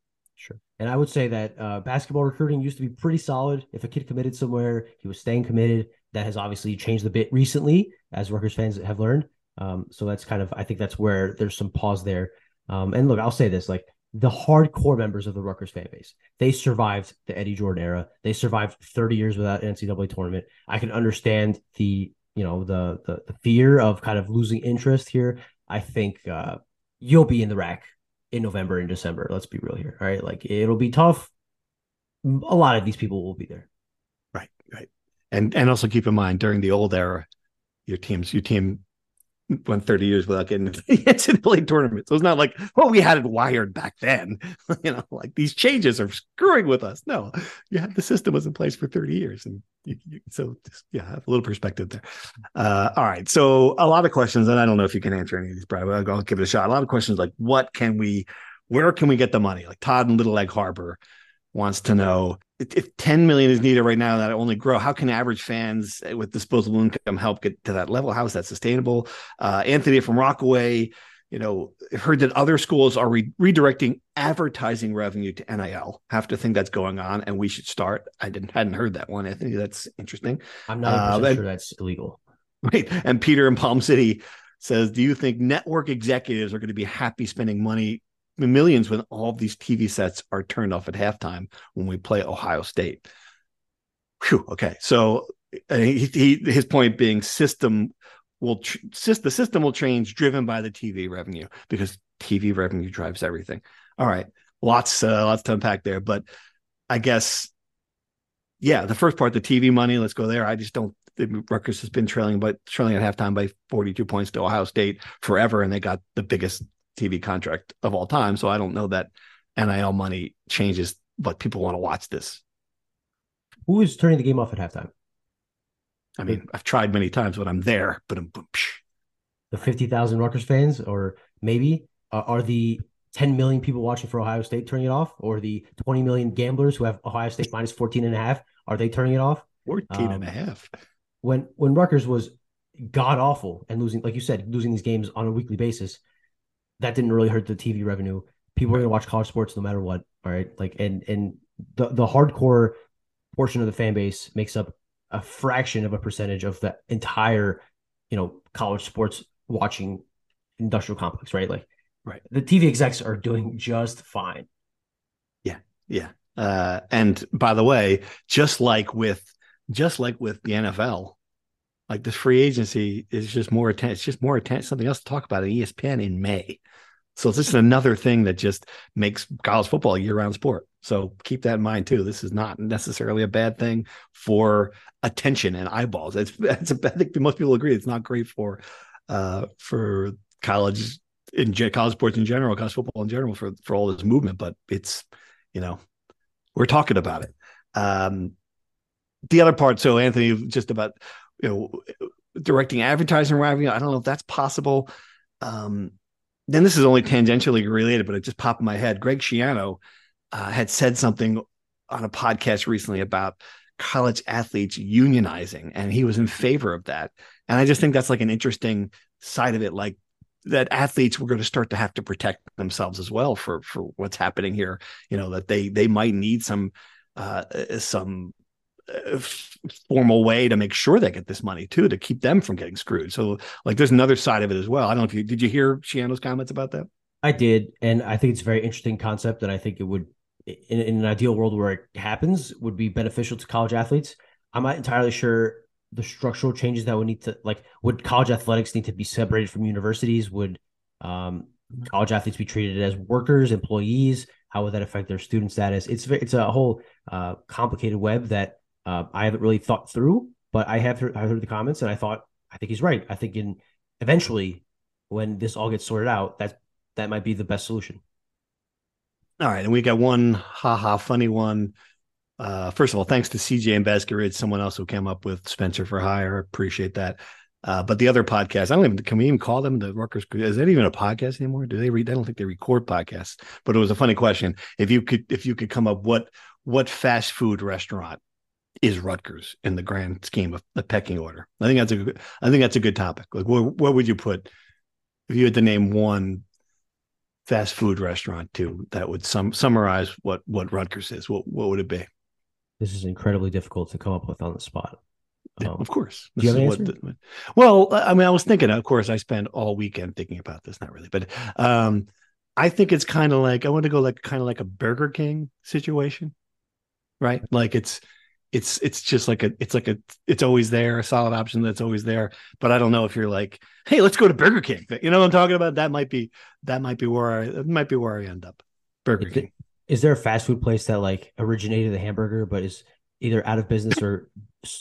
Sure. And I would say that uh, basketball recruiting used to be pretty solid. If a kid committed somewhere, he was staying committed. That has obviously changed a bit recently, as Rutgers fans have learned. Um, so that's kind of I think that's where there's some pause there. Um, and look, I'll say this: like the hardcore members of the Rutgers fan base. They survived the Eddie Jordan era. They survived 30 years without an NCAA tournament. I can understand the you know the the, the fear of kind of losing interest here. I think uh, you'll be in the RAC in November and December. Let's be real here. All right, like it'll be tough. A lot of these people will be there. Right, right, and and also keep in mind during the old era, your teams your team went 30 years without getting into the NCAA tournament. So it's not like, well, we had it wired back then. you know, like these changes are screwing with us. No, you had the system was in place for 30 years. And you, you, so just, yeah, have a little perspective there. Uh, all right. So a lot of questions, and I don't know if you can answer any of these, Brian, I'll, I'll give it a shot. A lot of questions like, what can we, where can we get the money? Like Todd and Little Egg Harbor wants to know if 10 million is needed right now that only grow how can average fans with disposable income help get to that level? How is that sustainable? Uh, anthony from rockaway you know heard that other schools are re- redirecting advertising revenue to nil have to think that's going on and we should start. I didn't hadn't heard that one anthony. That's interesting. I'm not uh, sure that's illegal. Right. And peter in palm city says do you think network executives are going to be happy spending money millions when all these TV sets are turned off at halftime when we play Ohio State. Whew, okay, so he, he, his point being system will tr- the system will change driven by the TV revenue because TV revenue drives everything. All right, lots uh, lots to unpack there, but I guess yeah, the first part, the TV money, let's go there. I just don't. The Rutgers has been trailing, but trailing at halftime by 42 points to Ohio State forever, and they got the biggest TV contract of all time. So I don't know that NIL money changes, but people want to watch this. Who is turning the game off at halftime? I mean, I've tried many times when I'm there, but I'm the 50,000 Rutgers fans, or maybe uh, are the 10 million people watching for Ohio State turning it off, or the 20 million gamblers who have Ohio State minus 14 and a half, are they turning it off? 14 um, and a half. When, when Rutgers was god awful and losing, like you said, losing these games on a weekly basis, that didn't really hurt the TV revenue. People are going to watch college sports no matter what. All right, like and and the the hardcore portion of the fan base makes up a fraction of a percentage of the entire, you know, college sports watching industrial complex. Right, like Right. The TV execs are doing just fine. Yeah. Yeah. Uh, and by the way, just like with just like with the NFL, like this free agency is just more attention. It's just more attention. Something else to talk about at ESPN in May. So this is another thing that just makes college football a year-round sport. So keep that in mind too. This is not necessarily a bad thing for attention and eyeballs. It's, it's a, I think most people agree it's not great for uh, for college in college sports in general, college football in general for for all this movement. But it's you know we're talking about it. Um, the other part, so Anthony, just about you know directing advertising revenue. I don't know if that's possible. Um, then this is only tangentially related, but it just popped in my head. Greg Schiano uh, had said something on a podcast recently about college athletes unionizing, and he was in favor of that. And I just think that's like an interesting side of it, like that athletes were going to start to have to protect themselves as well for for what's happening here. You know that they they might need some uh, some uh, formal way to make sure they get this money too to keep them from getting screwed. So like there's another side of it as well. I don't know if you did you hear Schiano's comments about that? I did, and I think it's a very interesting concept, and I think it would, in, in an ideal world where it happens, would be beneficial to college athletes. I'm not entirely sure the structural changes that would need to like would college athletics need to be separated from universities? Would um, college athletes be treated as workers, employees? How would that affect their student status? It's it's a whole uh, complicated web that uh, I haven't really thought through, but I have heard, I heard the comments and I thought I think he's right. I think in eventually when this all gets sorted out, that that might be the best solution. All right, and we got one haha funny one. Uh, first of all, thanks to CJ and Basking Ridge, someone else who came up with Spencer for Hire. Appreciate that. Uh, but the other podcast, I don't even can we even call them the Rutgers? Is that even a podcast anymore? Do they read? I don't think they record podcasts. But it was a funny question. If you could, if you could come up, what what fast food restaurant is Rutgers in the grand scheme of the pecking order? I think that's a good, I think that's a good topic. Like, what, what would you put if you had to name one fast food restaurant too that would sum, summarize what what Rutgers is? What what would it be? This is incredibly difficult to come up with on the spot. Yeah, um, of course. Do you have an answer? The, well, I mean, I was thinking. Of course, I spent all weekend thinking about this. Not really, but um, I think it's kind of like I want to go like kind of like a Burger King situation, right? Like it's it's it's just like a it's like a it's always there a solid option that's always there. But i don't know if you're like hey let's go to burger king. You know what i'm talking about? That might be that might be where i that might be where i end up. Burger is king. is there a fast food place that like originated the hamburger but is either out of business or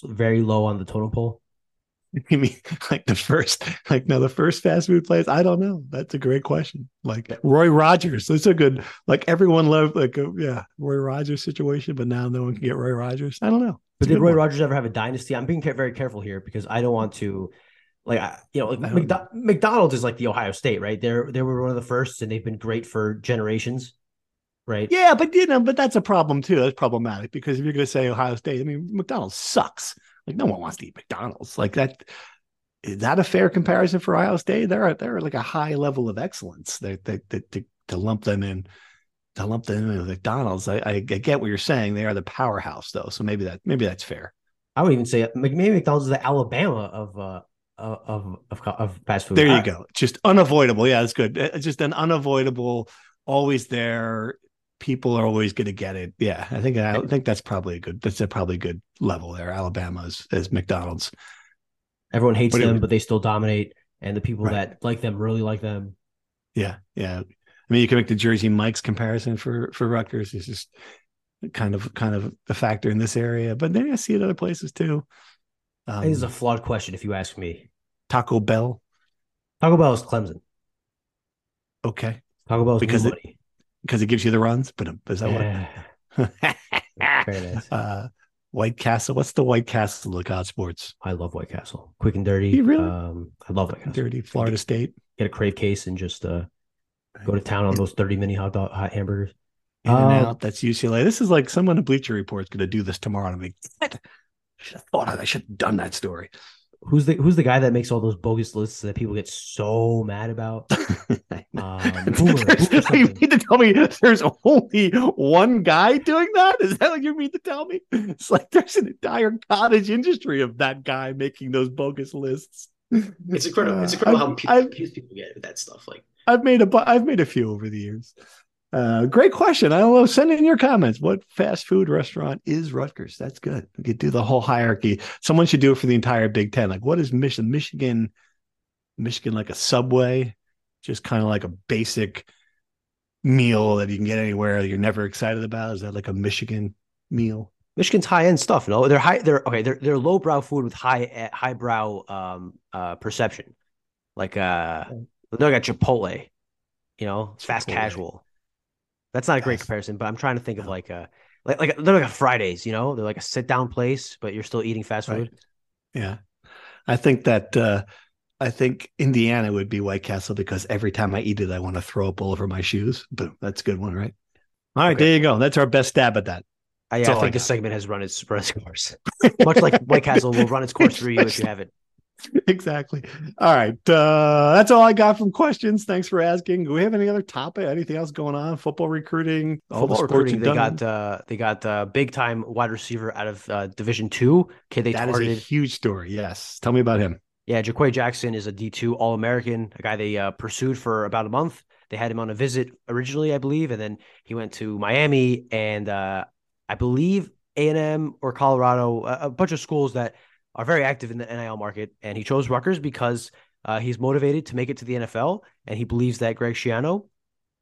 very low on the totem pole You mean like the first, like no, the first fast food place? I don't know. That's a great question. Like Roy Rogers, that's a good. Like everyone loved, like a, yeah, Roy Rogers situation, but now no one can get Roy Rogers. I don't know. But did Roy one. Rogers ever have a dynasty? I'm being very careful here because I don't want to, like, you know, like McDo- McDonald's is like the Ohio State, right? They're they were one of the first, and they've been great for generations right? Yeah, but you know, but that's a problem too. That's problematic because if you're going to say Ohio State, I mean, McDonald's sucks. Like no one wants to eat McDonald's. Like that is that a fair comparison for Ohio State? They're they're like a high level of excellence. They, they, they, to, to lump them in to lump them in with McDonald's. I, I, get what you're saying. They are the powerhouse though, so maybe that maybe that's fair. I would even say maybe McDonald's is the Alabama of uh of of of fast food. There you go. Just unavoidable. Yeah, that's good. It's just an unavoidable, always there people are always going to get it. Yeah, I think I think that's probably a good. That's a probably good level there. Alabama is, is McDonald's. Everyone hates but them, it, but they still dominate, and the people right. that like them really like them. Yeah, yeah. I mean, you can make the Jersey Mike's comparison for for Rutgers. It's just kind of kind of a factor in this area, but then I see it other places too. Um, it is a flawed question, if you ask me. Taco Bell. Taco Bell is Clemson. Okay. Taco Bell because it, because it gives you the runs. But is that what? uh, White Castle. What's the White Castle look Lookout Sports? I love White Castle. Quick and dirty. You really? Um, I love White Castle. Dirty. Florida State. Get a crave case and just uh, go to town on those thirty mini hot dog hot hamburgers. In and uh, out. That's UCLA. This is like someone at Bleacher Report is going to do this tomorrow. And I'm like, I should have thought of. It. I should have done that story who's the who's the guy that makes all those bogus lists that people get so mad about? um, Boomer, you mean to tell me there's only one guy doing that? Is that what you mean to tell me? It's like there's an entire cottage industry of that guy making those bogus lists. It's incredible. It's incredible uh, how people, people get with that stuff. Like I've made a I've made a few over the years. Uh, great question. I don't know. Send in your comments. What fast food restaurant is Rutgers? That's good. We could do the whole hierarchy. Someone should do it for the entire Big Ten. Like, what is Michigan? Michigan, Michigan, like a Subway, just kind of like a basic meal that you can get anywhere. You're never excited about. Is that like a Michigan meal? Michigan's high end stuff. No, they're high. They're okay. They're they're lowbrow food with high highbrow um uh perception. Like uh, they got Chipotle. You know, it's fast casual. That's not a great comparison, but I'm trying to think of like a like like they're like a Fridays. You know, they're like a sit down place, but you're still eating fast food. Right. Yeah, I think that uh I think Indiana would be White Castle because every time I eat it, I want to throw up all over my shoes. Boom, that's a good one, right? All right, okay. there you go. That's our best stab at that. I, I think this segment has run its run its course. Much like White Castle will run its course through you if you haven't. Exactly. All right. Uh, that's all I got from questions. Thanks for asking. Do we have any other topic? Anything else going on? Football recruiting? Football recruiting. They got uh, they got uh, big time wide receiver out of uh, Division Two. Okay, they that targeted. is a huge story. Yes. Tell me about him. Yeah, Jaquay Jackson is a D two All American, a guy they uh, pursued for about a month. They had him on a visit originally, I believe, and then he went to Miami and uh, I believe A and M or Colorado, a, a, bunch of schools that are very active in the NIL market. And he chose Rutgers because uh, he's motivated to make it to the NFL, and he believes that Greg Schiano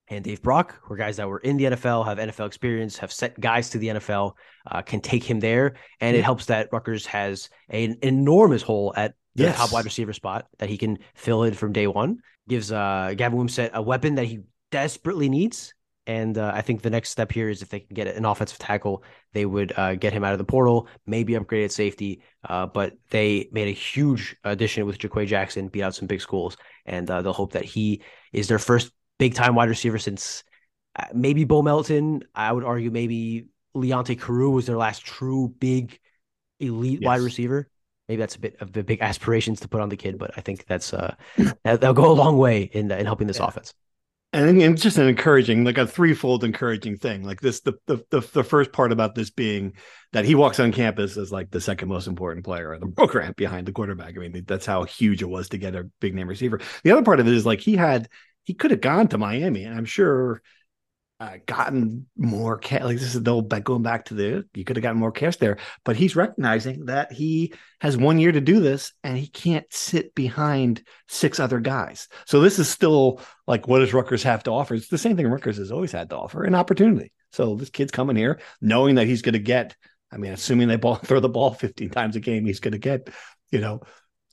and Dave Brock, who are guys that were in the NFL, have NFL experience, have sent guys to the NFL, uh, can take him there, and yeah. it helps that Rutgers has an enormous hole at the yes. top wide receiver spot that he can fill in from day one. Gives uh, Gavin Wimsatt a weapon that he desperately needs and uh, I think the next step here is if they can get an offensive tackle, they would uh, get him out of the portal, maybe upgrade at safety. Uh, but they made a huge addition with Jaquay Jackson, beat out some big schools, and uh, they'll hope that he is their first big time wide receiver since uh, maybe Bo Melton. I would argue maybe Leonte Carroo was their last true big elite yes. wide receiver. Maybe that's a bit of the big aspirations to put on the kid, but I think that's uh, that'll go a long way in in helping this yeah. offense and it's just an encouraging like a threefold encouraging thing. Like this the, the, the the first part about this being that he walks on campus as like the second most important player in the program behind the quarterback. I mean that's how huge it was to get a big name receiver. The other part of it is like he had he could have gone to miami and i'm sure uh, gotten more cash. Like this is the old going back to the you could have gotten more cash there, but he's recognizing that he has one year to do this and he can't sit behind six other guys. So this is still like what does Rutgers have to offer? It's the same thing Rutgers has always had to offer an opportunity. So this kid's coming here knowing that he's going to get. I mean, assuming they ball throw the ball 15 times a game, he's going to get you know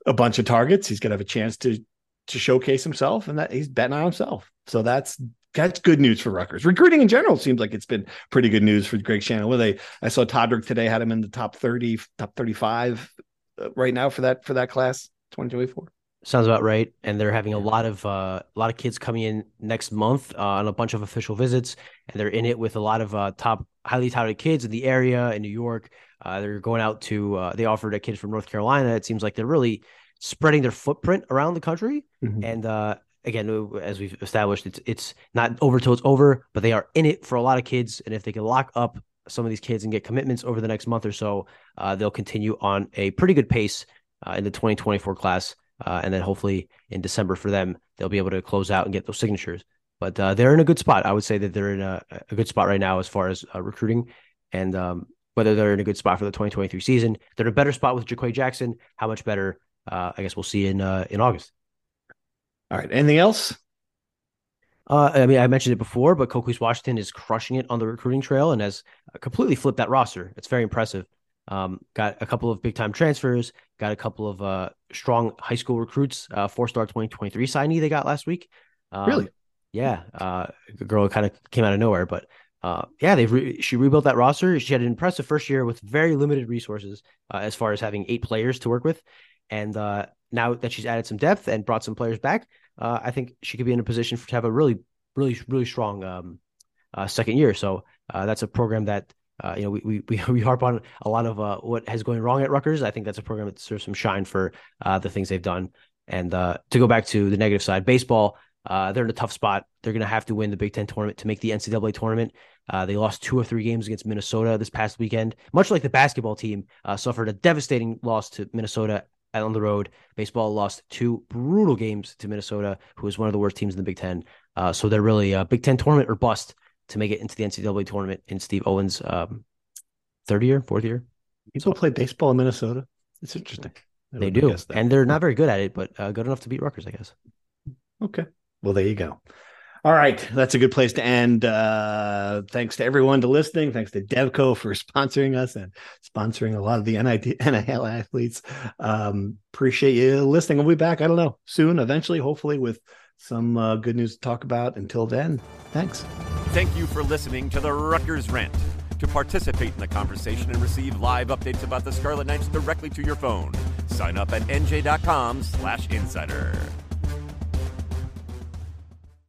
a bunch of targets. He's going to have a chance to to showcase himself, and that he's betting on himself. So that's that's good news for Rutgers. Recruiting in general seems like it's been pretty good news for Greg Schiano. Well, they I saw Todrick today had him in the top 30, top 35 uh, right now for that for that class 2024. Sounds about right. And they're having a lot of uh, a lot of kids coming in next month uh, on a bunch of official visits, and they're in it with a lot of uh, top highly touted kids in the area in New York. Uh, they're going out to uh, they offered a kid from North Carolina. It seems like they're really spreading their footprint around the country, mm-hmm. and uh, again, uh, as we've established, it's it's not over till it's over, but they are in it for a lot of kids. And if they can lock up some of these kids and get commitments over the next month or so, uh, they'll continue on a pretty good pace uh, in the 2024 class. Uh, and then hopefully in December for them, they'll be able to close out and get those signatures. But uh, they're in a good spot. I would say that they're in a, a good spot right now as far as uh, recruiting. And um, whether they're in a good spot for the 2023 season, they're in a better spot with Jaquay Jackson. How much better? I guess we'll see in in August. All right. Anything else? Uh, I mean, I mentioned it before, but Coquese Washington is crushing it on the recruiting trail and has completely flipped that roster. It's very impressive. Um, got a couple of big time transfers, got a couple of uh, strong high school recruits, uh, four star 2023 signee they got last week. Um, really? Yeah. Uh, a girl kind of came out of nowhere, but uh, yeah, they re- she rebuilt that roster. She had an impressive first year with very limited resources uh, as far as having eight players to work with. And uh, now that she's added some depth and brought some players back, uh, I think she could be in a position for, to have a really, really, really strong um, uh, second year. So uh, that's a program that uh, you know we, we we harp on a lot of uh, what has going wrong at Rutgers. I think that's a program that deserves some shine for uh, the things they've done. And to go back to the negative side, baseball. they're in a tough spot. They're going to have to win the Big Ten tournament to make the NCAA tournament. they lost two or three games against Minnesota this past weekend, much like the basketball team suffered a devastating loss to Minnesota on the road. Baseball lost two brutal games to Minnesota, who is one of the worst teams in the Big Ten. Uh, so they're really a Big Ten tournament or bust to make it into the NCAA tournament in Steve Owens' um, third year, fourth year. People play baseball in Minnesota. It's interesting. They do, have guessed that. and they're not very good at it, but uh, good enough to beat Rutgers, I guess. Okay. Well, there you go. All right. That's a good place to end. Uh, thanks to everyone to listening. Thanks to Devco for sponsoring us and sponsoring a lot of the NIT, NIL athletes. Um, appreciate you listening. We'll be back, I don't know, soon, eventually, hopefully, with some uh, good news to talk about. Until then, thanks. Thank you for listening to the Rutgers Rant. To participate in the conversation and receive live updates about the Scarlet Knights directly to your phone, sign up at nj.com slash insider.